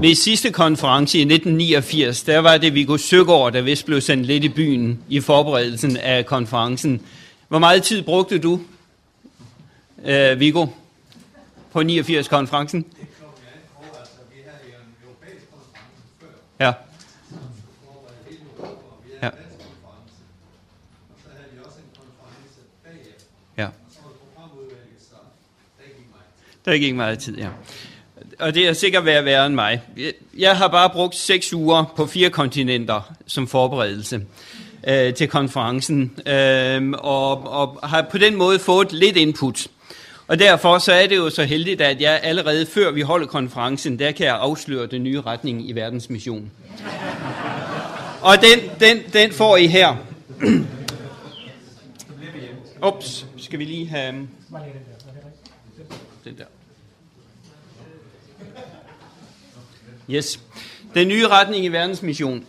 Ved sidste konference i 1989, der var det Viggo Søgaard, der vist blev sendt lidt i byen i forberedelsen af konferencen. Hvor meget tid brugte du, øh, Viggo, på 89-konferencen? Ja. Ja. Ja. Der gik meget tid, ja. Og det er sikkert været værre end mig. Jeg har bare brugt seks uger på fire kontinenter som forberedelse øh, til konferencen, øh, og, og har på den måde fået lidt input. Og derfor så er det jo så heldigt, at jeg allerede før vi holder konferencen, der kan jeg afsløre den nye retning i verdens mission. Og den, den, den får I her. Ups, skal vi lige have... Den der. Yes. Den nye retning i verdensmission.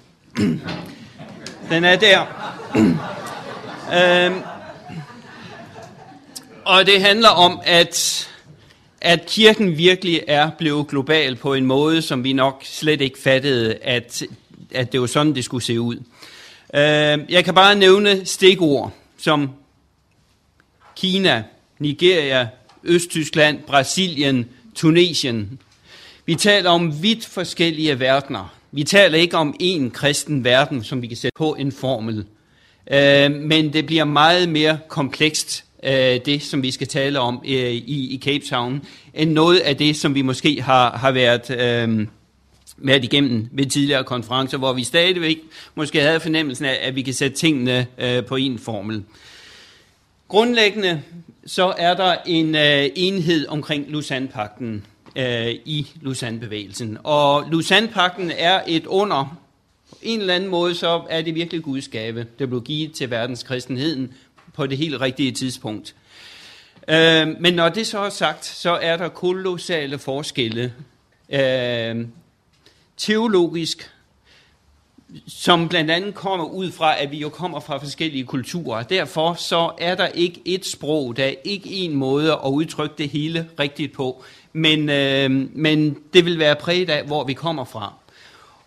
Den er der. øhm, og det handler om, at, at kirken virkelig er blevet global på en måde, som vi nok slet ikke fattede, at, at det var sådan, det skulle se ud. Øhm, jeg kan bare nævne stikord som Kina, Nigeria, Østtyskland, Brasilien, Tunesien, vi taler om vidt forskellige verdener. Vi taler ikke om en kristen verden, som vi kan sætte på en formel. Øh, men det bliver meget mere komplekst, øh, det som vi skal tale om øh, i, i Cape Town, end noget af det, som vi måske har, har været... Øh, været igennem ved tidligere konferencer, hvor vi stadigvæk måske havde fornemmelsen af, at vi kan sætte tingene øh, på en formel. Grundlæggende så er der en øh, enhed omkring Lausanne-pakten øh, i Lausanne-bevægelsen. Og Lausanne-pakten er et under. På en eller anden måde, så er det virkelig Guds gave, der blev givet til verdenskristenheden på det helt rigtige tidspunkt. Øh, men når det så er sagt, så er der kolossale forskelle øh, teologisk, som blandt andet kommer ud fra, at vi jo kommer fra forskellige kulturer. Derfor så er der ikke et sprog, der er ikke en måde at udtrykke det hele rigtigt på. Men, øh, men det vil være præget af, hvor vi kommer fra.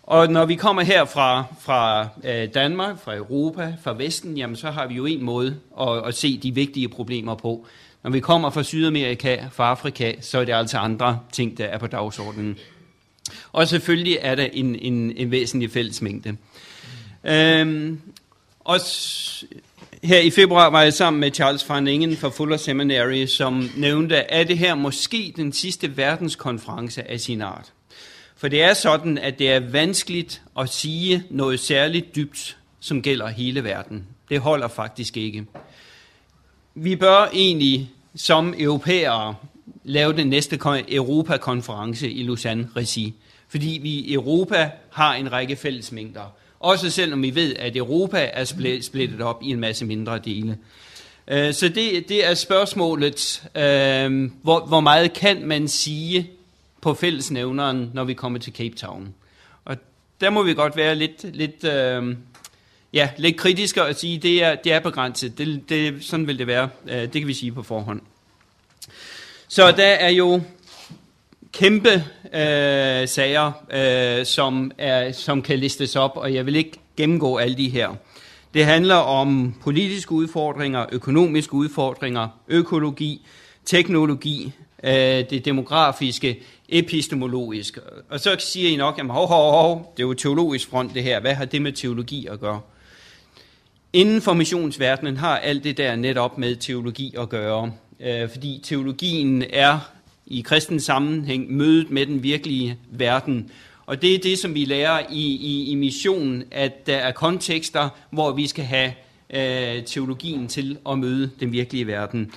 Og når vi kommer her fra, fra øh, Danmark, fra Europa, fra Vesten, jamen så har vi jo en måde at, at se de vigtige problemer på. Når vi kommer fra Sydamerika, fra Afrika, så er det altså andre ting, der er på dagsordenen. Og selvfølgelig er der en, en, en væsentlig fællesmængde. Øhm, og her i februar var jeg sammen med Charles van Ingen fra Fuller Seminary, som nævnte, at det her måske den sidste verdenskonference af sin art. For det er sådan, at det er vanskeligt at sige noget særligt dybt, som gælder hele verden. Det holder faktisk ikke. Vi bør egentlig som europæere lave den næste Europakonference i Lausanne-regi, fordi vi i Europa har en række fællesmængder. Også selvom vi ved, at Europa er splittet op i en masse mindre dele. Øh, så det, det er spørgsmålet, øh, hvor, hvor meget kan man sige på fællesnævneren, når vi kommer til Cape Town. Og der må vi godt være lidt, lidt, øh, ja, lidt kritiske og sige, at det er, det er begrænset. Det, det, sådan vil det være. Øh, det kan vi sige på forhånd. Så der er jo kæmpe øh, sager, øh, som, er, som kan listes op, og jeg vil ikke gennemgå alle de her. Det handler om politiske udfordringer, økonomiske udfordringer, økologi, teknologi, øh, det demografiske, epistemologiske. Og så siger I nok, at hov, hov, hov, det er jo teologisk front det her. Hvad har det med teologi at gøre? Inden for missionsverdenen har alt det der netop med teologi at gøre, øh, fordi teologien er i kristen sammenhæng mødet med den virkelige verden. Og det er det, som vi lærer i, i, i missionen, at der er kontekster, hvor vi skal have øh, teologien til at møde den virkelige verden.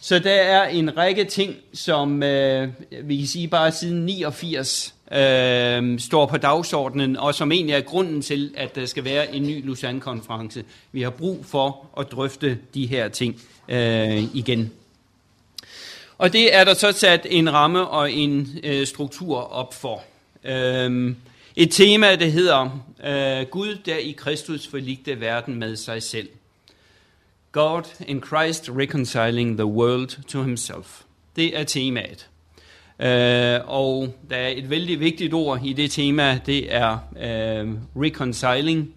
Så der er en række ting, som øh, vi kan sige bare siden 89 øh, står på dagsordenen, og som egentlig er grunden til, at der skal være en ny Lausanne-konference. Vi har brug for at drøfte de her ting øh, igen. Og det er der så sat en ramme og en øh, struktur op for. Øhm, et tema, det hedder øh, Gud, der i Kristus forligte verden med sig selv. God in Christ reconciling the world to himself. Det er temaet. Øh, og der er et vældig vigtigt ord i det tema, det er øh, reconciling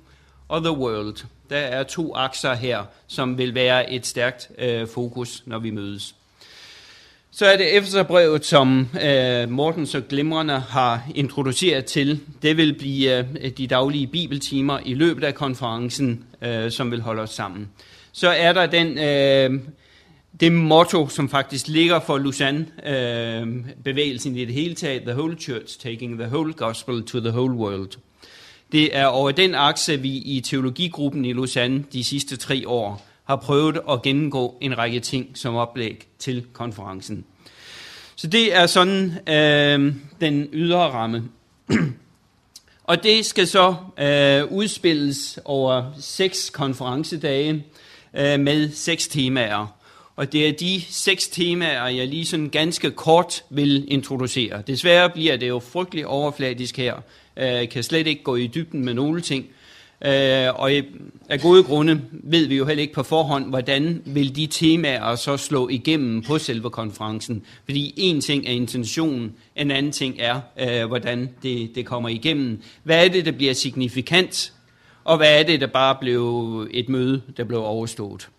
og the world. Der er to akser her, som vil være et stærkt øh, fokus, når vi mødes. Så er det Efeserbrevet, som øh, Morten så glimrende har introduceret til. Det vil blive øh, de daglige bibeltimer i løbet af konferencen, øh, som vil holde os sammen. Så er der den, øh, det motto, som faktisk ligger for Lausanne-bevægelsen øh, i det hele taget, The Whole Church, taking the whole gospel to the whole world. Det er over den akse, vi i teologigruppen i Lausanne de sidste tre år har prøvet at gennemgå en række ting som oplæg til konferencen. Så det er sådan øh, den ydre ramme. Og det skal så øh, udspilles over seks konferencedage øh, med seks temaer. Og det er de seks temaer, jeg lige sådan ganske kort vil introducere. Desværre bliver det jo frygtelig overfladisk her. Øh, jeg kan slet ikke gå i dybden med nogle ting. Øh, og af gode grunde ved vi jo heller ikke på forhånd, hvordan vil de temaer så slå igennem på selve konferencen. Fordi en ting er intentionen, en anden ting er, øh, hvordan det, det kommer igennem. Hvad er det, der bliver signifikant, og hvad er det, der bare blev et møde, der blev overstået.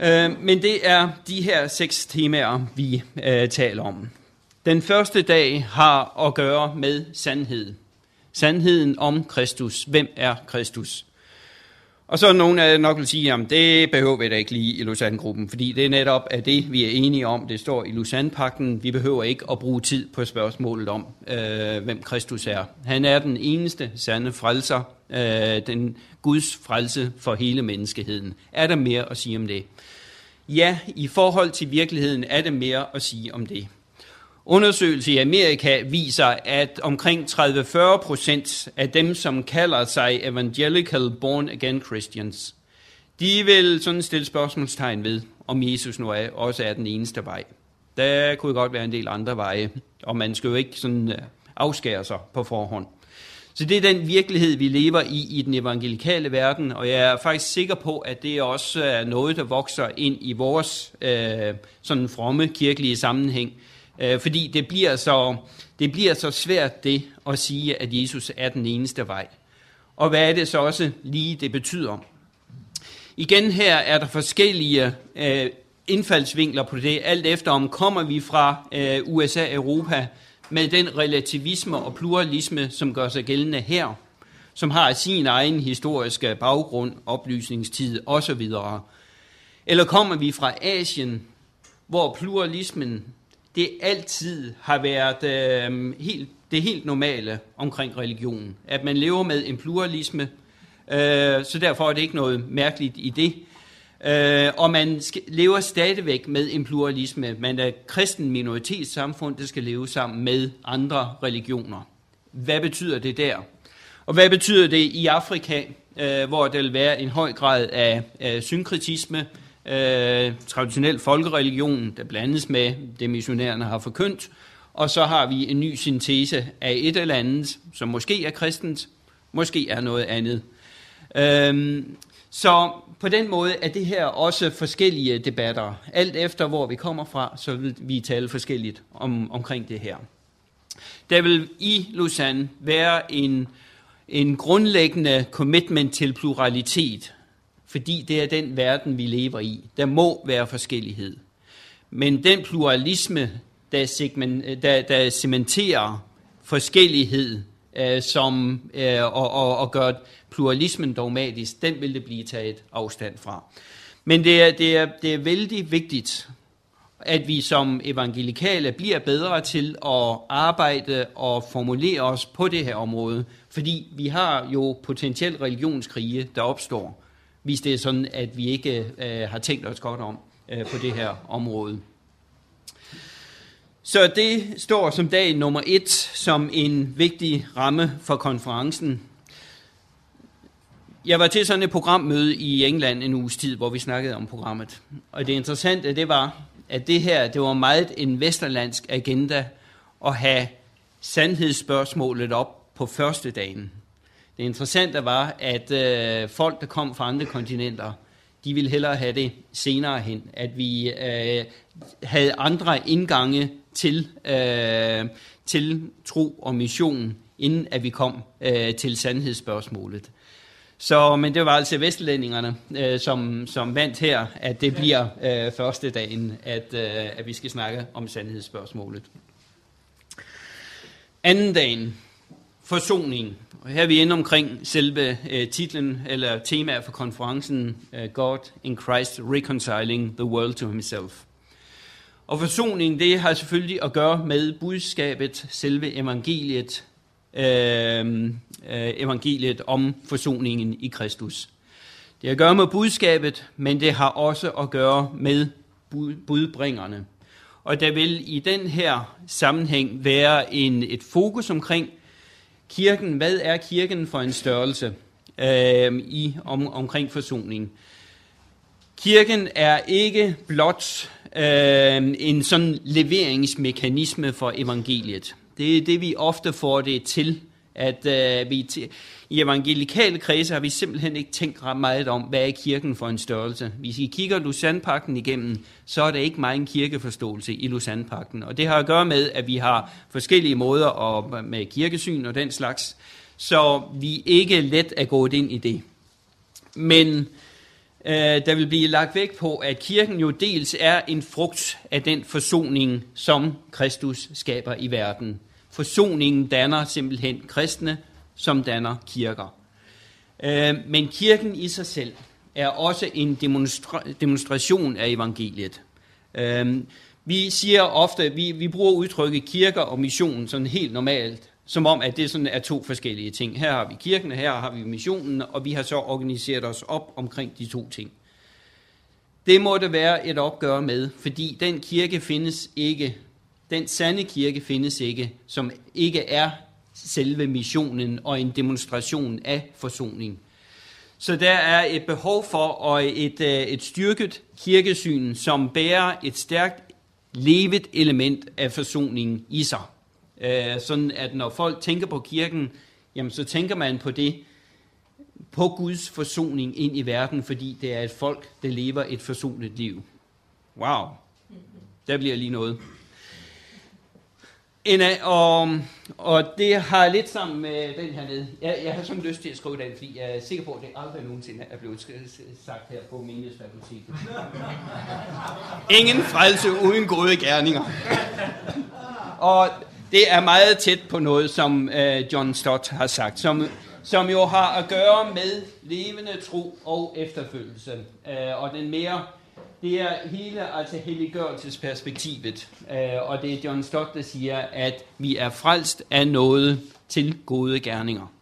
Øh, men det er de her seks temaer, vi øh, taler om. Den første dag har at gøre med sandhed. Sandheden om Kristus. Hvem er Kristus? Og så er nogen af nok vil sige, at det behøver vi da ikke lige i Lausanne-gruppen, fordi det er netop af det, vi er enige om. Det står i Lausanne-pakten. Vi behøver ikke at bruge tid på spørgsmålet om, øh, hvem Kristus er. Han er den eneste sande frelser, øh, den Guds frelse for hele menneskeheden. Er der mere at sige om det? Ja, i forhold til virkeligheden er der mere at sige om det. Undersøgelse i Amerika viser, at omkring 30-40 procent af dem, som kalder sig evangelical born again Christians, de vil sådan stille spørgsmålstegn ved, om Jesus nu er, også er den eneste vej. Der kunne godt være en del andre veje, og man skal jo ikke sådan øh, afskære sig på forhånd. Så det er den virkelighed, vi lever i i den evangelikale verden, og jeg er faktisk sikker på, at det også er noget, der vokser ind i vores øh, sådan fromme kirkelige sammenhæng, Øh, fordi det bliver, så, det bliver så svært det at sige, at Jesus er den eneste vej. Og hvad er det så også lige, det betyder? Igen her er der forskellige øh, indfaldsvinkler på det, alt efter om kommer vi fra øh, USA Europa med den relativisme og pluralisme, som gør sig gældende her, som har sin egen historiske baggrund, oplysningstid osv. Eller kommer vi fra Asien, hvor pluralismen det altid har været øh, helt, det helt normale omkring religionen. At man lever med en pluralisme, øh, så derfor er det ikke noget mærkeligt i det. Øh, og man skal, lever stadigvæk med en pluralisme. Man er kristen minoritetssamfund, der skal leve sammen med andre religioner. Hvad betyder det der? Og hvad betyder det i Afrika, øh, hvor der vil være en høj grad af, af synkretisme, øh, traditionel folkereligion, der blandes med det, missionærerne har forkyndt, og så har vi en ny syntese af et eller andet, som måske er kristent, måske er noget andet. Øhm, så på den måde er det her også forskellige debatter. Alt efter hvor vi kommer fra, så vil vi tale forskelligt om, omkring det her. Der vil i Lausanne være en, en grundlæggende commitment til pluralitet fordi det er den verden, vi lever i. Der må være forskellighed. Men den pluralisme, der, segment, der, der cementerer forskellighed øh, som, øh, og, og, og gør pluralismen dogmatisk, den vil det blive taget afstand fra. Men det er, det er, det er vældig vigtigt, at vi som evangelikale bliver bedre til at arbejde og formulere os på det her område, fordi vi har jo potentielt religionskrige, der opstår hvis det er sådan, at vi ikke øh, har tænkt os godt om øh, på det her område. Så det står som dag nummer et som en vigtig ramme for konferencen. Jeg var til sådan et programmøde i England en uges tid, hvor vi snakkede om programmet. Og det interessante, det var, at det her, det var meget en vesterlandsk agenda at have sandhedsspørgsmålet op på første dagen. Det interessante var, at øh, folk, der kom fra andre kontinenter, de ville hellere have det senere hen, at vi øh, havde andre indgange til, øh, til tro og mission, inden at vi kom øh, til sandhedsspørgsmålet. Så, men det var altså vestlændingerne, øh, som, som vandt her, at det bliver øh, første dagen, at, øh, at vi skal snakke om sandhedsspørgsmålet. Anden dagen, forsoning. Og her er vi inde omkring selve øh, titlen, eller temaet for konferencen, øh, God in Christ Reconciling the World to Himself. Og forsoning, det har selvfølgelig at gøre med budskabet, selve evangeliet, øh, øh, evangeliet om forsoningen i Kristus. Det har at gøre med budskabet, men det har også at gøre med budbringerne. Og der vil i den her sammenhæng være en, et fokus omkring kirken. Hvad er kirken for en størrelse øh, i om, omkring forsoning? Kirken er ikke blot øh, en sådan leveringsmekanisme for evangeliet. Det er det, vi ofte får det til, at øh, vi t- i evangelikale kredse har vi simpelthen ikke tænkt ret meget om, hvad er kirken for en størrelse. Hvis I kigger Lusandpakten igennem, så er der ikke meget en kirkeforståelse i Lusandpakten. Og det har at gøre med, at vi har forskellige måder og med kirkesyn og den slags, så vi ikke let er gået ind i det. Men øh, der vil blive lagt vægt på, at kirken jo dels er en frugt af den forsoning, som Kristus skaber i verden. Forsoningen danner simpelthen kristne, som danner kirker. Øh, men kirken i sig selv er også en demonstra- demonstration af evangeliet. Øh, vi siger ofte, vi, vi bruger udtrykket kirker og mission sådan helt normalt, som om, at det sådan er to forskellige ting. Her har vi kirken, her har vi missionen, og vi har så organiseret os op omkring de to ting. Det må det være et opgør med, fordi den kirke findes ikke, den sande kirke findes ikke, som ikke er selve missionen og en demonstration af forsoning. Så der er et behov for og et, øh, et styrket kirkesyn, som bærer et stærkt levet element af forsoningen i sig. Øh, sådan at når folk tænker på kirken, jamen så tænker man på det, på Guds forsoning ind i verden, fordi det er et folk, der lever et forsonet liv. Wow, der bliver lige noget. En af, og, og det har lidt sammen med den her nede. Jeg, jeg har sådan lyst til at skrive den, fordi jeg er sikker på, at det aldrig nogensinde er blevet sagt her på Menighedsfakultetet. Ingen frelse uden gode gerninger. og det er meget tæt på noget, som uh, John Stott har sagt, som, som jo har at gøre med levende tro og efterfølgelse. Uh, og den mere det er hele altså helliggørelsesperspektivet, øh, og det er John Stott, der siger, at vi er frelst af noget til gode gerninger.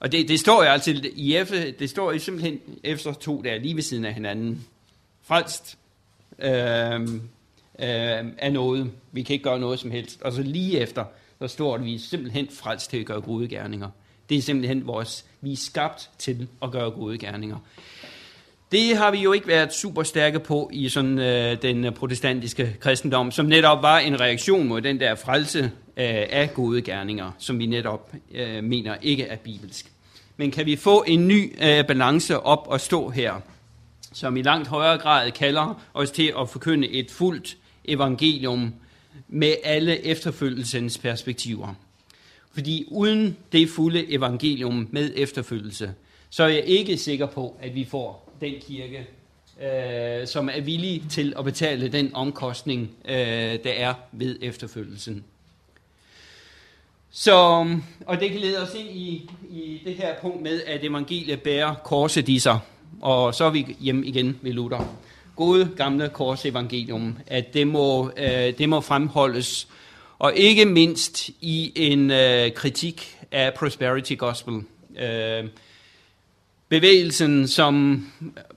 Og det, det står jo altså i efter, det står jo simpelthen efter to der lige ved siden af hinanden. Frelst øh, øh, af noget. Vi kan ikke gøre noget som helst. Og så lige efter, der står det, at vi er simpelthen frelst til at gøre gode gerninger. Det er simpelthen vores, vi er skabt til at gøre gode gerninger. Det har vi jo ikke været super stærke på i sådan øh, den øh, protestantiske kristendom, som netop var en reaktion mod den der frelse øh, af gode gerninger, som vi netop øh, mener ikke er bibelsk. Men kan vi få en ny øh, balance op og stå her, som i langt højere grad kalder os til at forkynde et fuldt evangelium med alle efterfølgelsens perspektiver. Fordi uden det fulde evangelium med efterfølgelse, så er jeg ikke sikker på, at vi får den kirke, øh, som er villig til at betale den omkostning, øh, der er ved efterfølgelsen. Så, og det kan lede os ind i, i det her punkt med, at evangeliet bærer korset i sig. Og så er vi hjemme igen ved Luther. Gode gamle korsevangelium, at det må, øh, det må fremholdes. Og ikke mindst i en øh, kritik af prosperity gospel. Øh, bevægelsen, som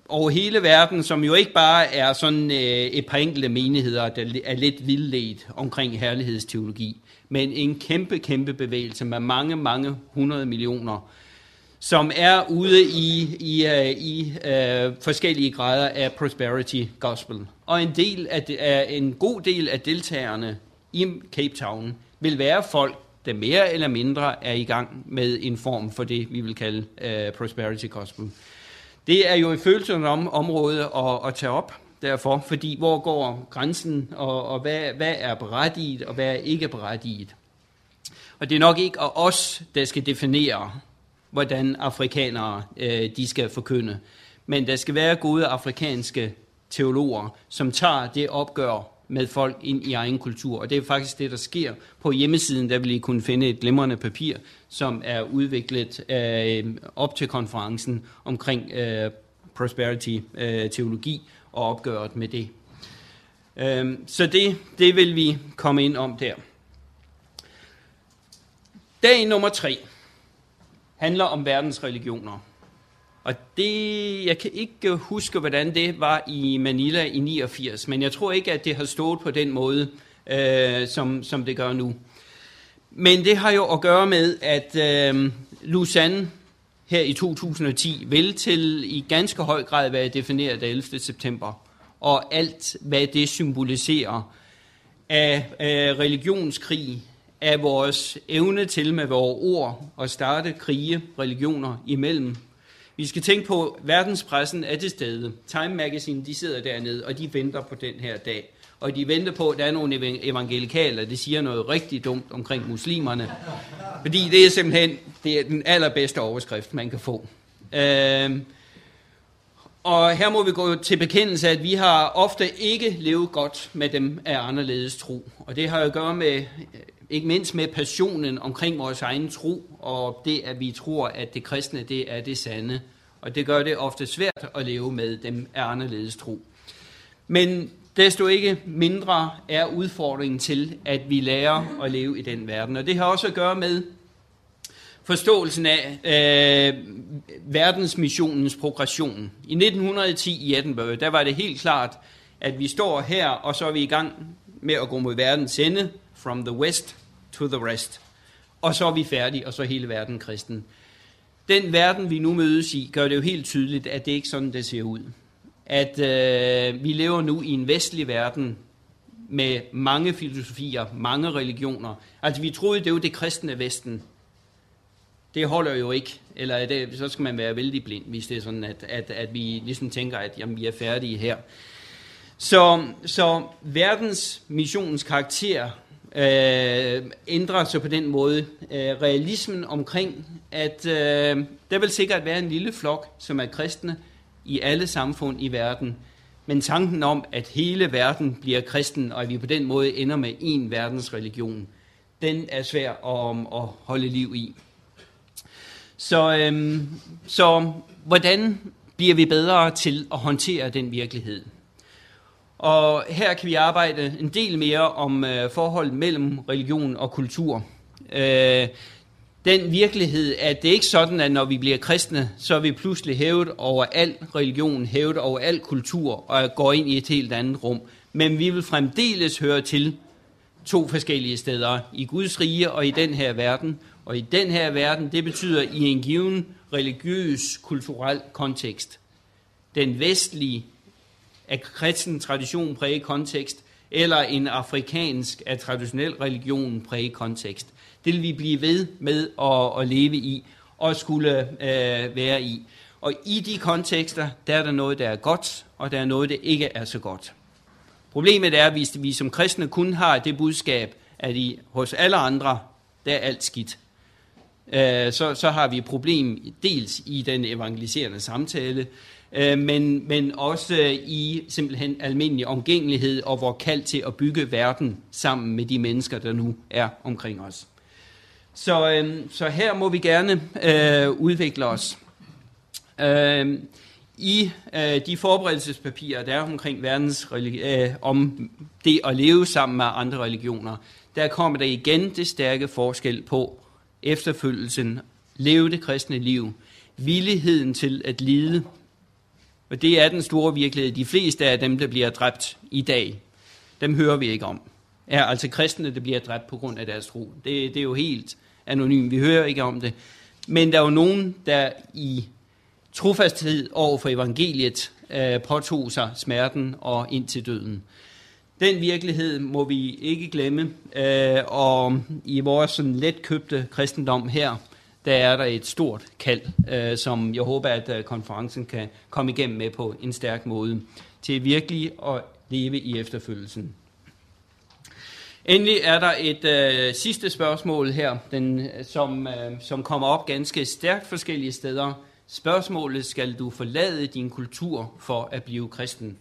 over hele verden, som jo ikke bare er sådan øh, et par enkelte menigheder, der er lidt vildledt omkring herlighedsteologi, men en kæmpe, kæmpe bevægelse med mange, mange hundrede millioner, som er ude i, i, uh, i uh, forskellige grader af prosperity gospel. Og en, del af, af, en god del af deltagerne i Cape Town vil være folk, der mere eller mindre er i gang med en form for det, vi vil kalde uh, prosperity gospel. Det er jo et følsomt om, område at, at tage op, derfor, fordi hvor går grænsen, og, og hvad, hvad er berettiget, og hvad er ikke berettiget. Og det er nok ikke os, der skal definere, hvordan afrikanere øh, de skal forkynde. Men der skal være gode afrikanske teologer, som tager det opgør med folk ind i egen kultur. Og det er faktisk det, der sker. På hjemmesiden, der vil I kunne finde et glimrende papir, som er udviklet øh, op til konferencen omkring øh, prosperity-teologi øh, og opgøret med det. Øh, så det, det vil vi komme ind om der. Dag nummer tre handler om verdens religioner. Og det, jeg kan ikke huske, hvordan det var i Manila i 89, men jeg tror ikke, at det har stået på den måde, øh, som, som det gør nu. Men det har jo at gøre med, at øh, Lausanne her i 2010 vil til i ganske høj grad være defineret af 11. september, og alt, hvad det symboliserer af, af religionskrig, af vores evne til med vores ord at starte krige, religioner imellem. Vi skal tænke på, at verdenspressen er til stede. Time Magazine, de sidder dernede, og de venter på den her dag. Og de venter på, at der er nogle evangelikaler, der siger noget rigtig dumt omkring muslimerne. Fordi det er simpelthen det er den allerbedste overskrift, man kan få. Øh, og her må vi gå til bekendelse, at vi har ofte ikke levet godt med dem af anderledes tro. Og det har at gøre med øh, ikke mindst med passionen omkring vores egen tro, og det, at vi tror, at det kristne, det er det sande. Og det gør det ofte svært at leve med dem af anderledes tro. Men desto ikke mindre er udfordringen til, at vi lærer at leve i den verden. Og det har også at gøre med forståelsen af øh, verdensmissionens progression. I 1910 i Edinburgh, der var det helt klart, at vi står her, og så er vi i gang med at gå mod verdens ende, from the west to the rest. Og så er vi færdige, og så er hele verden kristen. Den verden, vi nu mødes i, gør det jo helt tydeligt, at det ikke sådan, det ser ud. At øh, vi lever nu i en vestlig verden med mange filosofier, mange religioner. Altså vi troede, det var det kristne Vesten. Det holder jo ikke. Eller det, så skal man være vældig blind, hvis det er sådan, at, at, at vi ligesom tænker, at jamen, vi er færdige her. Så, så verdens missionens karakter øh, ændrer sig på den måde. Øh, realismen omkring, at øh, der vil sikkert være en lille flok, som er kristne i alle samfund i verden, men tanken om, at hele verden bliver kristen, og at vi på den måde ender med en verdensreligion, den er svær at, at holde liv i. Så, øhm, så hvordan bliver vi bedre til at håndtere den virkelighed? Og her kan vi arbejde en del mere om øh, forholdet mellem religion og kultur. Øh, den virkelighed, at det ikke sådan, at når vi bliver kristne, så er vi pludselig hævet over al religion, hævet over al kultur og går ind i et helt andet rum. Men vi vil fremdeles høre til to forskellige steder, i Guds rige og i den her verden. Og i den her verden, det betyder i en given religiøs, kulturel kontekst. Den vestlige af kristen tradition præge kontekst, eller en afrikansk af traditionel religion præge kontekst. Det vil vi blive ved med at, at leve i og skulle øh, være i. Og i de kontekster, der er der noget, der er godt, og der er noget, der ikke er så godt. Problemet er, hvis vi som kristne kun har det budskab, at I, hos alle andre, der er alt skidt. Øh, så, så har vi et problem dels i den evangeliserende samtale, øh, men, men også øh, i simpelthen almindelig omgængelighed og vores kald til at bygge verden sammen med de mennesker, der nu er omkring os. Så, øh, så her må vi gerne øh, udvikle os. Øh, I øh, de forberedelsespapirer, der er omkring verdens øh, om det at leve sammen med andre religioner, der kommer der igen det stærke forskel på efterfølgelsen, leve det kristne liv, villigheden til at lide og det er den store virkelighed. De fleste af dem, der bliver dræbt i dag, dem hører vi ikke om. Er altså kristne, der bliver dræbt på grund af deres tro. Det, det er jo helt anonymt. Vi hører ikke om det. Men der er jo nogen, der i trofasthed over for evangeliet øh, påtog sig smerten og ind til døden. Den virkelighed må vi ikke glemme, øh, og i vores sådan let købte kristendom her, der er der et stort kald, øh, som jeg håber, at øh, konferencen kan komme igennem med på en stærk måde, til virkelig at leve i efterfølgelsen. Endelig er der et øh, sidste spørgsmål her, den, øh, som, øh, som kommer op ganske stærkt forskellige steder. Spørgsmålet, skal du forlade din kultur for at blive kristen?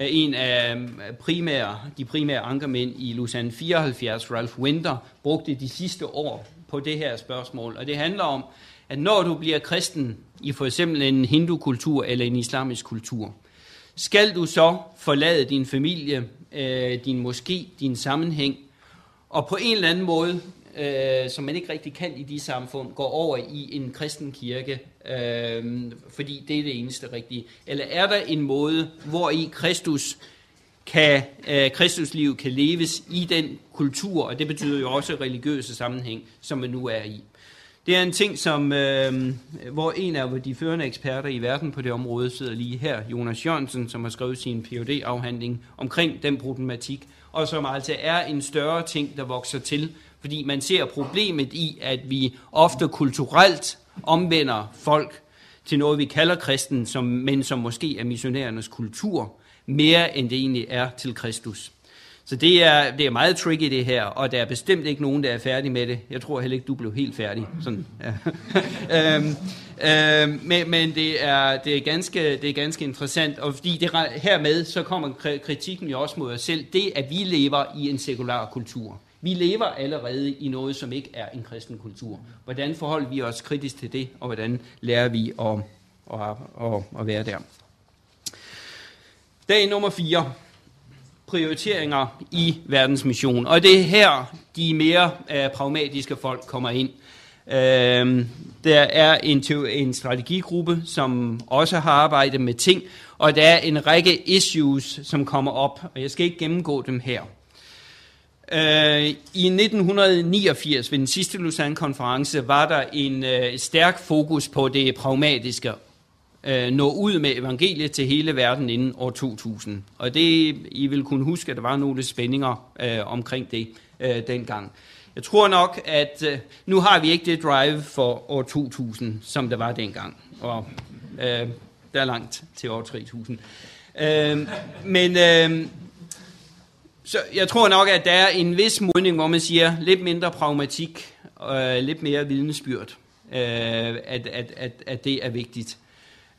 En af øhm, primære, de primære ankermænd i Lausanne 74, Ralph Winter, brugte de sidste år på det her spørgsmål. Og det handler om, at når du bliver kristen i for eksempel en hindukultur eller en islamisk kultur, skal du så forlade din familie, øh, din moské, din sammenhæng, og på en eller anden måde, øh, som man ikke rigtig kan i de samfund, gå over i en kristen kirke, øh, fordi det er det eneste rigtige. Eller er der en måde, hvor i Kristus kan øh, Kristusliv kan leves i den kultur, og det betyder jo også religiøse sammenhæng, som man nu er i. Det er en ting, som, øh, hvor en af de førende eksperter i verden på det område sidder lige her, Jonas Jørgensen, som har skrevet sin phd afhandling omkring den problematik, og som altså er en større ting, der vokser til, fordi man ser problemet i, at vi ofte kulturelt omvender folk til noget, vi kalder kristen, som, men som måske er missionærernes kultur, mere end det egentlig er til Kristus. Så det er, det er meget tricky det her, og der er bestemt ikke nogen, der er færdig med det. Jeg tror heller ikke, du blev helt færdig. Sådan, ja. øhm, øhm, men men det, er, det, er ganske, det er ganske interessant, og fordi det, hermed så kommer kritikken jo også mod os selv. Det, at vi lever i en sekulær kultur. Vi lever allerede i noget, som ikke er en kristen kultur. Hvordan forholder vi os kritisk til det, og hvordan lærer vi at, at, at, at være der? Dag nummer 4 prioriteringer i verdensmission. Og det er her, de mere uh, pragmatiske folk kommer ind. Uh, der er en, en strategigruppe, som også har arbejdet med ting, og der er en række issues, som kommer op, og jeg skal ikke gennemgå dem her. Uh, I 1989, ved den sidste Lausanne-konference, var der en øh, stærk fokus på det pragmatiske øh, nå ud med evangeliet til hele verden inden år 2000. Og det, I vil kunne huske, at der var nogle spændinger øh, omkring det øh, dengang. Jeg tror nok, at øh, nu har vi ikke det drive for år 2000, som der var dengang. Og øh, der er langt til år 3000. Øh, men øh, så jeg tror nok, at der er en vis modning, hvor man siger lidt mindre pragmatik, og lidt mere vidnesbyrd, øh, at, at, at, at det er vigtigt.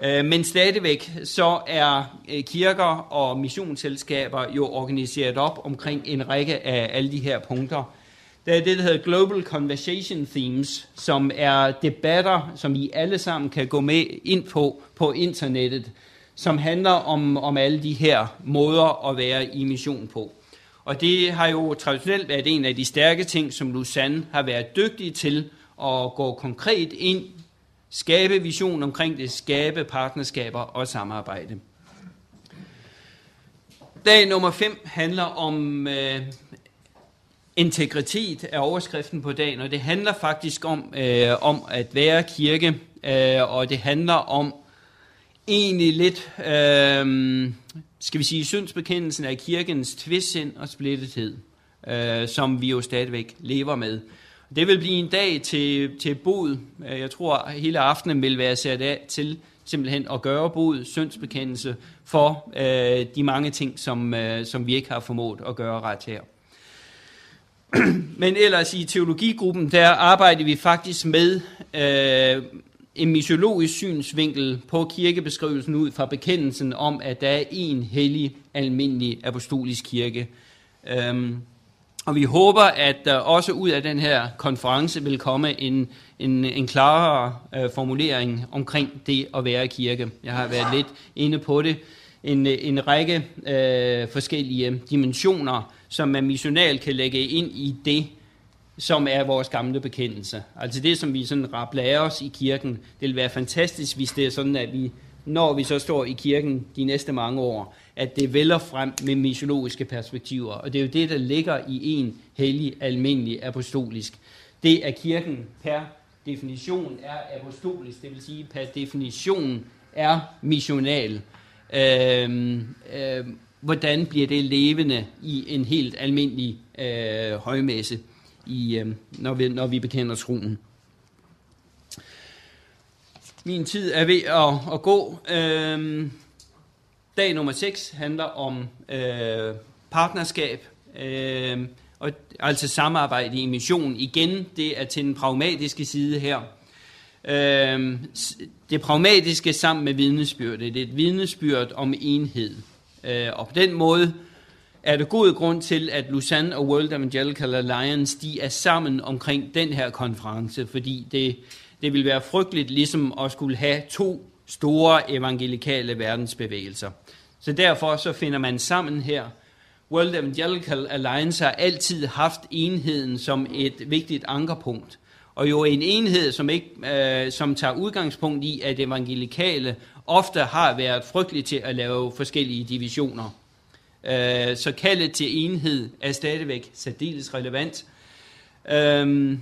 Øh, men stadigvæk så er øh, kirker og missionsselskaber jo organiseret op omkring en række af alle de her punkter. Der er det, der hedder Global Conversation Themes, som er debatter, som I alle sammen kan gå med ind på på internettet, som handler om, om alle de her måder at være i mission på. Og det har jo traditionelt været en af de stærke ting, som Lausanne har været dygtig til at gå konkret ind Skabe vision omkring det, skabe partnerskaber og samarbejde. Dag nummer 5 handler om øh, integritet af overskriften på dagen, og det handler faktisk om, øh, om at være kirke, øh, og det handler om egentlig lidt, øh, skal vi sige, syndsbekendelsen af kirkens tvidsind og splittethed, øh, som vi jo stadigvæk lever med. Det vil blive en dag til, til bod. Øh, jeg tror, at hele aftenen vil være sat af til simpelthen at gøre bod, syndsbekendelse, for øh, de mange ting, som, øh, som vi ikke har formået at gøre ret her. Men ellers i teologigruppen, der arbejder vi faktisk med øh, en missiologisk synsvinkel på kirkebeskrivelsen ud fra bekendelsen om, at der er en hellig, almindelig apostolisk kirke. Øhm, og vi håber, at der også ud af den her konference vil komme en, en, en klarere øh, formulering omkring det at være kirke. Jeg har været lidt inde på det. En, en række øh, forskellige dimensioner, som man missionalt kan lægge ind i det, som er vores gamle bekendelse. Altså det, som vi sådan rappler os i kirken. Det vil være fantastisk, hvis det er sådan, at vi, når vi så står i kirken de næste mange år, at det vælger frem med missiologiske perspektiver. Og det er jo det, der ligger i en hellig, almindelig apostolisk. Det er kirken per definition er apostolisk, det vil sige per definition er missional. Øhm, øhm, hvordan bliver det levende i en helt almindelig øh, højmesse, i, øh, når, vi, når vi bekender troen? min tid er ved at, at gå. Øhm, dag nummer 6 handler om øh, partnerskab, øh, og altså samarbejde i mission. Igen, det er til den pragmatiske side her. Øh, det pragmatiske sammen med vidnesbyrdet. Det er et vidnesbyrd om enhed. Øh, og på den måde er der god grund til, at Lausanne og World Evangelical Alliance de er sammen omkring den her konference, fordi det, det vil være frygteligt ligesom at skulle have to store evangelikale verdensbevægelser. Så derfor så finder man sammen her. World Evangelical Alliance har altid haft enheden som et vigtigt ankerpunkt. Og jo en enhed, som, ikke, øh, som tager udgangspunkt i, at evangelikale ofte har været frygtelige til at lave forskellige divisioner. Øh, så kaldet til enhed er stadigvæk særdeles relevant. Øh,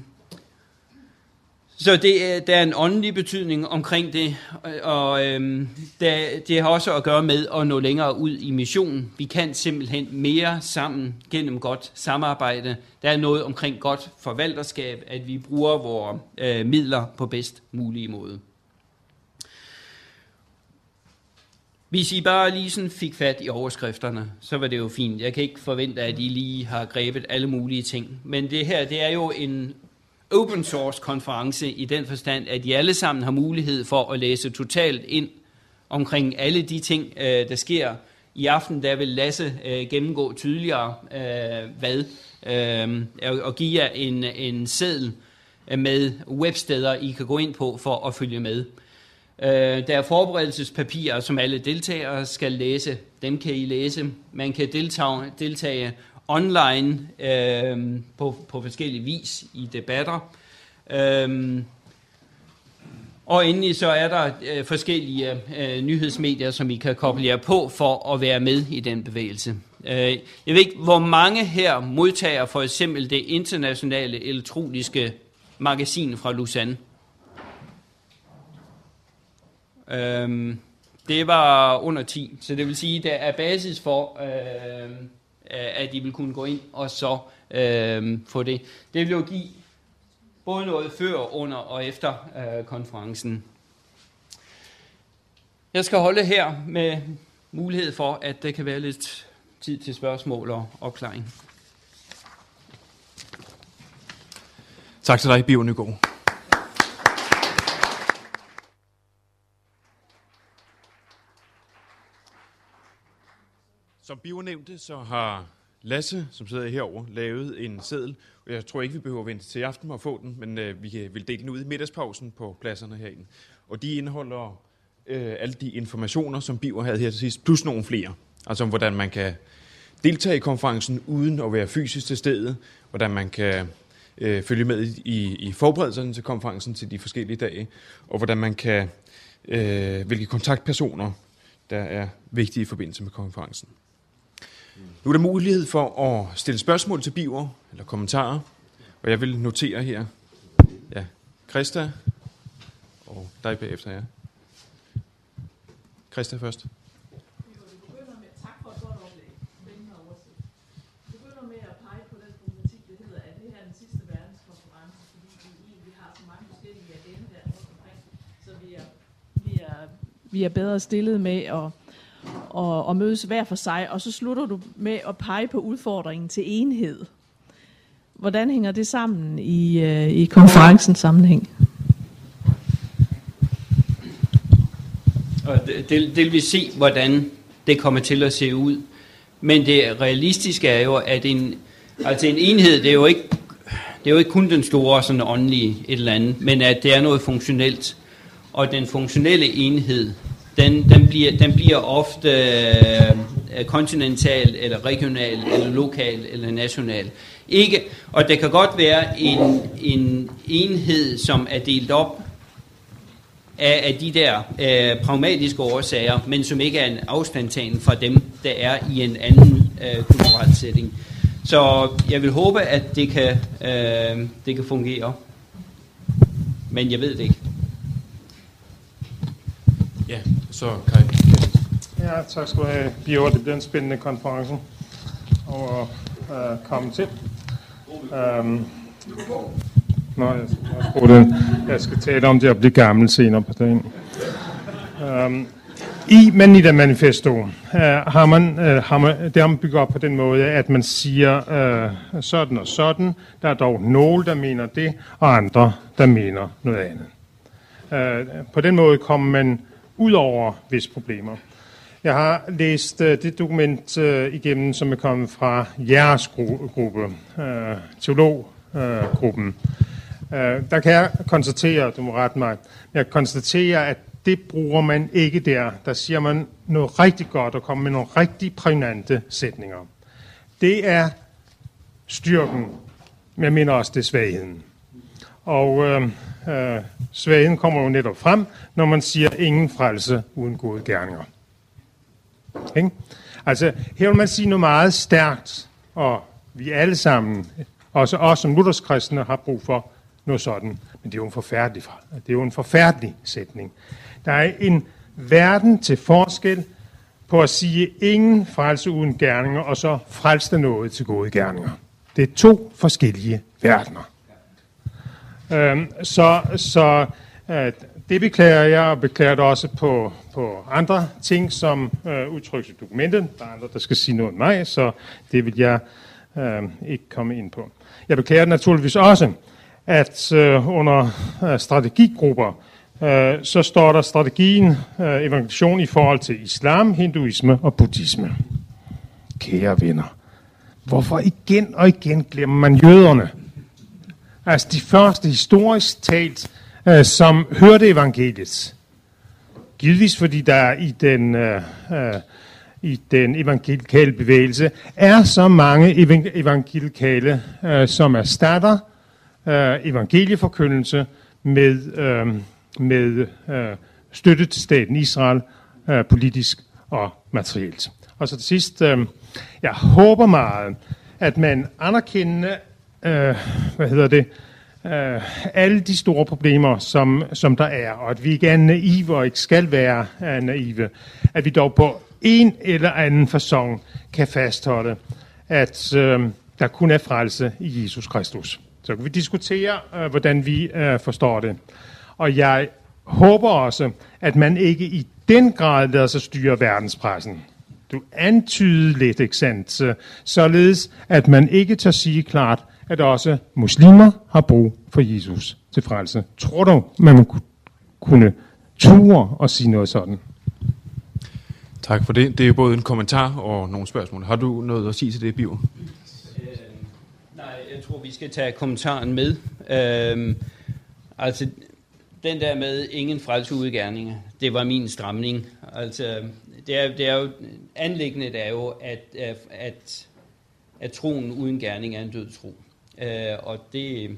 så det, der er en åndelig betydning omkring det, og øhm, det, det har også at gøre med at nå længere ud i missionen. Vi kan simpelthen mere sammen gennem godt samarbejde. Der er noget omkring godt forvalterskab, at vi bruger vores øh, midler på bedst mulige måde. Hvis I bare lige sådan fik fat i overskrifterne, så var det jo fint. Jeg kan ikke forvente, at I lige har grebet alle mulige ting. Men det her, det er jo en open source konference i den forstand, at I alle sammen har mulighed for at læse totalt ind omkring alle de ting, øh, der sker. I aften der vil Lasse øh, gennemgå tydeligere, øh, hvad, og give jer en, en seddel med websteder, I kan gå ind på for at følge med. Øh, Der er forberedelsespapirer, som alle deltagere skal læse. Dem kan I læse. Man kan deltage, deltage online øh, på, på forskellige vis i debatter. Øh, og endelig så er der øh, forskellige øh, nyhedsmedier, som I kan koble jer på for at være med i den bevægelse. Øh, jeg ved ikke, hvor mange her modtager for eksempel det internationale elektroniske magasin fra Lausanne. Øhm, det var under 10, så det vil sige, at der er basis for... Øh, at de vil kunne gå ind og så øh, få det. Det vil jo give både noget før, under og efter øh, konferencen. Jeg skal holde her med mulighed for, at der kan være lidt tid til spørgsmål og opklaring. Tak til dig, Bio Nygaard. Som Bio nævnte, så har Lasse, som sidder herover, lavet en seddel. Jeg tror ikke, vi behøver at vente til aften at få den, men øh, vi vil dele den ud i middagspausen på pladserne herinde. Og de indeholder øh, alle de informationer, som Bio havde her til sidst, plus nogle flere. Altså om, hvordan man kan deltage i konferencen uden at være fysisk til stede, hvordan man kan øh, følge med i, i forberedelserne til konferencen til de forskellige dage, og hvordan man kan, øh, hvilke kontaktpersoner, der er vigtige i forbindelse med konferencen. Mm. Nu er der mulighed for at stille spørgsmål til biver eller kommentarer, og jeg vil notere her. Ja, Christa, og dig bagefter, ja. Christa først. vi er bedre stillet med at og, og mødes hver for sig, og så slutter du med at pege på udfordringen til enhed. Hvordan hænger det sammen i, øh, i konferencens sammenhæng? Og det, det, vil vi se, hvordan det kommer til at se ud. Men det realistiske er jo, at en, altså en enhed, det er jo ikke, det er jo ikke kun den store sådan åndelige et eller andet, men at det er noget funktionelt. Og den funktionelle enhed, den, den, bliver, den bliver ofte øh, kontinental, eller regional, eller lokal, eller national. Ikke, og det kan godt være en, en enhed, som er delt op af, af de der øh, pragmatiske årsager, men som ikke er en afstandtagen fra dem, der er i en anden øh, kulturel setting. Så jeg vil håbe, at det kan, øh, det kan fungere. Men jeg ved det ikke. Ja, så Kai. Ja, tak skal du have, Bio. Det bliver en spændende konference at uh, komme til. Um, Nå, jeg skal, også den. jeg skal tale om det at blive gammel senere på dagen. Um, I Manila Manifesto uh, øh, har, man, uh, har man, det har man bygget op på den måde, at man siger uh, sådan og sådan. Der er dog nogle, der mener det, og andre, der mener noget andet. Uh, på den måde kommer man ud over visse problemer. Jeg har læst uh, det dokument uh, igennem, som er kommet fra jeres gruppe, uh, teologgruppen. Uh, der kan jeg konstatere, du må rette mig, jeg konstaterer, at det bruger man ikke der. Der siger man noget rigtig godt og kommer med nogle rigtig prægnante sætninger. Det er styrken, men jeg mener også det er svagheden. Og øh, øh, svagheden kommer jo netop frem, når man siger ingen frelse uden gode gerninger. Ikke? Altså, her vil man sige noget meget stærkt, og vi alle sammen, også os som lutherskristne, har brug for noget sådan. Men det er jo en forfærdelig, det er jo en forfærdelig sætning. Der er en verden til forskel på at sige ingen frelse uden gerninger, og så frelse noget til gode gerninger. Det er to forskellige verdener. Øhm, så så øh, det beklager jeg, og beklager det også på, på andre ting, som øh, udtrykkes i dokumentet. Der er andre, der skal sige noget om mig, så det vil jeg øh, ikke komme ind på. Jeg beklager naturligvis også, at øh, under øh, strategigrupper, øh, så står der strategien øh, evangelisation i forhold til islam, hinduisme og buddhisme. Kære venner, hvorfor igen og igen glemmer man jøderne? Altså de første historisk talt, øh, som hørte evangeliet. Givetvis fordi der i den, øh, øh, i den evangelikale bevægelse er så mange evangelikale, øh, som erstatter øh, evangelieforkyndelse med, øh, med øh, støtte til staten Israel, øh, politisk og materielt. Og så til sidst, øh, jeg håber meget, at man anerkender, øh, hvad hedder det, øh, alle de store problemer, som, som der er, og at vi ikke er naive og ikke skal være uh, naive, at vi dog på en eller anden fasong kan fastholde, at øh, der kun er frelse i Jesus Kristus. Så kan vi diskutere, øh, hvordan vi øh, forstår det. Og jeg håber også, at man ikke i den grad lader sig styre verdenspressen. Du antyder lidt, ikke sandt? Således, at man ikke tør sige klart, at også muslimer har brug for Jesus til frelse. Tror du, man kunne ture og sige noget sådan? Tak for det. Det er både en kommentar og nogle spørgsmål. Har du noget at sige til det, Biver? jeg tror, vi skal tage kommentaren med. Øhm, altså, den der med ingen frelseudgærninger, det var min stramning. Altså, det er, det er jo, anlæggende er jo, at, at, at troen uden gerning er en død tro. Øh, og det,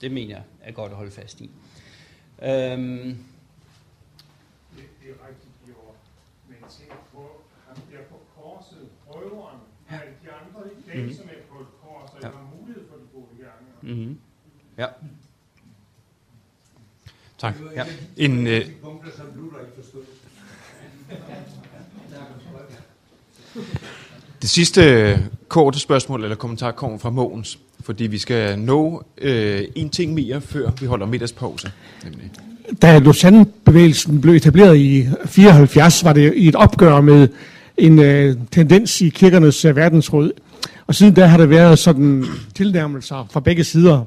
det mener jeg er godt at holde fast i. Øhm, det, det er rigtigt, Bjørn. Men tænk på, ham der på korset, røveren, ja. de andre i dag, mm-hmm. som er på et kors, og ja. har mulighed for Mm-hmm. Ja. Tak. Ja. En, øh... Det sidste korte spørgsmål eller kommentar kommer fra Mogens, fordi vi skal nå øh, en ting mere, før vi holder middagspause. Nemlig. Da Lausanne-bevægelsen blev etableret i 74, var det i et opgør med en øh, tendens i kirkernes øh, verdensråd, og siden da har der været sådan tilnærmelser fra begge sider.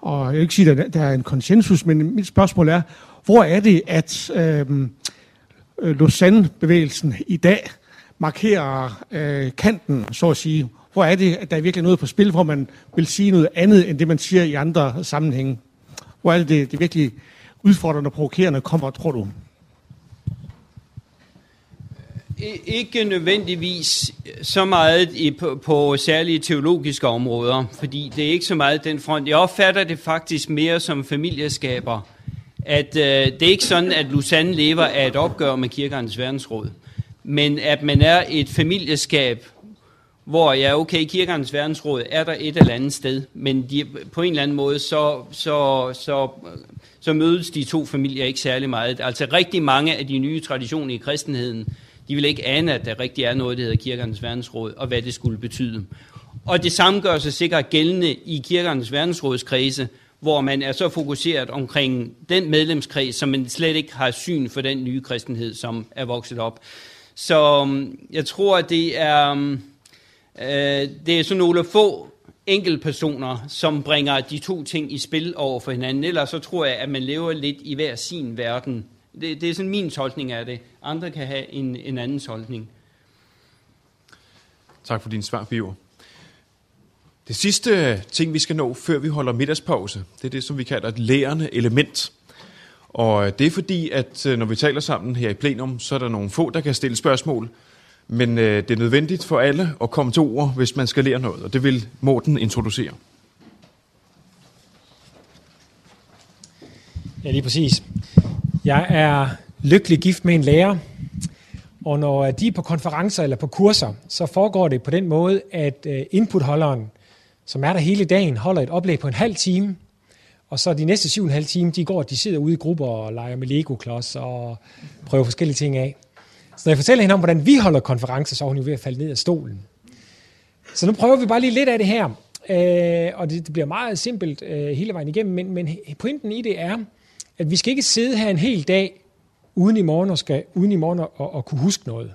Og jeg vil ikke sige, at der er en konsensus, men mit spørgsmål er, hvor er det, at øh, Lausanne-bevægelsen i dag markerer øh, kanten, så at sige? Hvor er det, at der er virkelig noget på spil, hvor man vil sige noget andet, end det man siger i andre sammenhænge? Hvor er det, det, det virkelig udfordrende og provokerende kommer, tror du? Ikke nødvendigvis så meget i, på, på særlige teologiske områder, fordi det er ikke så meget den front. Jeg opfatter det faktisk mere som familieskaber, at øh, det er ikke sådan, at Lausanne lever af et opgør med kirkernes verdensråd, men at man er et familieskab, hvor ja, okay, i kirkernes verdensråd er der et eller andet sted, men de, på en eller anden måde, så, så, så, så mødes de to familier ikke særlig meget. Altså rigtig mange af de nye traditioner i kristenheden, de vil ikke ane, at der rigtig er noget, der hedder kirkernes verdensråd, og hvad det skulle betyde. Og det samme gør sig sikkert gældende i kirkernes verdensrådskredse, hvor man er så fokuseret omkring den medlemskreds, som man slet ikke har syn for den nye kristenhed, som er vokset op. Så øhm, jeg tror, at det er, um, øh, det er sådan nogle få enkeltpersoner, som bringer de to ting i spil over for hinanden. Ellers så tror jeg, at man lever lidt i hver sin verden. Det, det er sådan min tolkning af det. Andre kan have en, en anden tolkning. Tak for din svar, Biver. Det sidste ting, vi skal nå, før vi holder middagspause, det er det, som vi kalder et lærende element. Og det er fordi, at øh, når vi taler sammen her i plenum, så er der nogle få, der kan stille spørgsmål. Men øh, det er nødvendigt for alle at komme til ord, hvis man skal lære noget, og det vil Morten introducere. Ja, lige præcis. Jeg er lykkelig gift med en lærer, og når de er på konferencer eller på kurser, så foregår det på den måde, at øh, inputholderen, som er der hele dagen, holder et oplæg på en halv time, og så de næste syv og en halv time, de går, de sidder ude i grupper og leger med Lego-klods og prøver forskellige ting af. Så når jeg fortæller hende om, hvordan vi holder konferencer, så er hun jo ved at falde ned af stolen. Så nu prøver vi bare lige lidt af det her. Øh, og det, det bliver meget simpelt øh, hele vejen igennem, men, men pointen i det er, at vi skal ikke sidde her en hel dag uden i morgen, og skal, uden i morgen og, og kunne huske noget.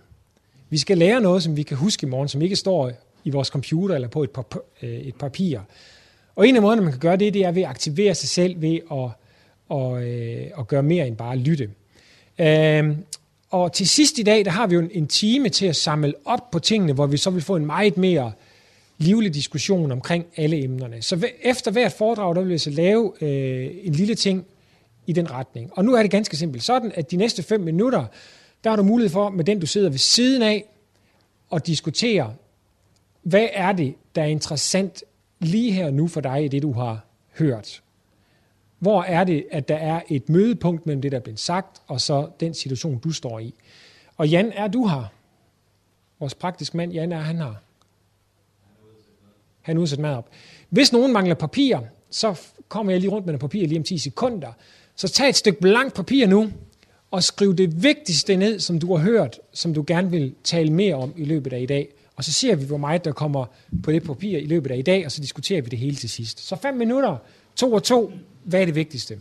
Vi skal lære noget, som vi kan huske i morgen, som ikke står i vores computer eller på et, pap- øh, et papir. Og en af måderne, man kan gøre det, det er ved at aktivere sig selv ved at, og, øh, at gøre mere end bare at lytte. Øh, og til sidst i dag, der har vi jo en, en time til at samle op på tingene, hvor vi så vil få en meget mere livlig diskussion omkring alle emnerne. Så efter hvert foredrag, der vil vi så lave øh, en lille ting i den retning. Og nu er det ganske simpelt sådan, at de næste fem minutter, der har du mulighed for, med den du sidder ved siden af, at diskutere, hvad er det, der er interessant lige her og nu for dig i det, du har hørt. Hvor er det, at der er et mødepunkt mellem det, der er blevet sagt, og så den situation, du står i. Og Jan, er du her? Vores praktisk mand, Jan, er han her? Han udsat mad op. Hvis nogen mangler papir, så kommer jeg lige rundt med en papir lige om 10 sekunder. Så tag et stykke blankt papir nu, og skriv det vigtigste ned, som du har hørt, som du gerne vil tale mere om i løbet af i dag. Og så ser vi, hvor meget der kommer på det papir i løbet af i dag, og så diskuterer vi det hele til sidst. Så fem minutter, to og to, hvad er det vigtigste?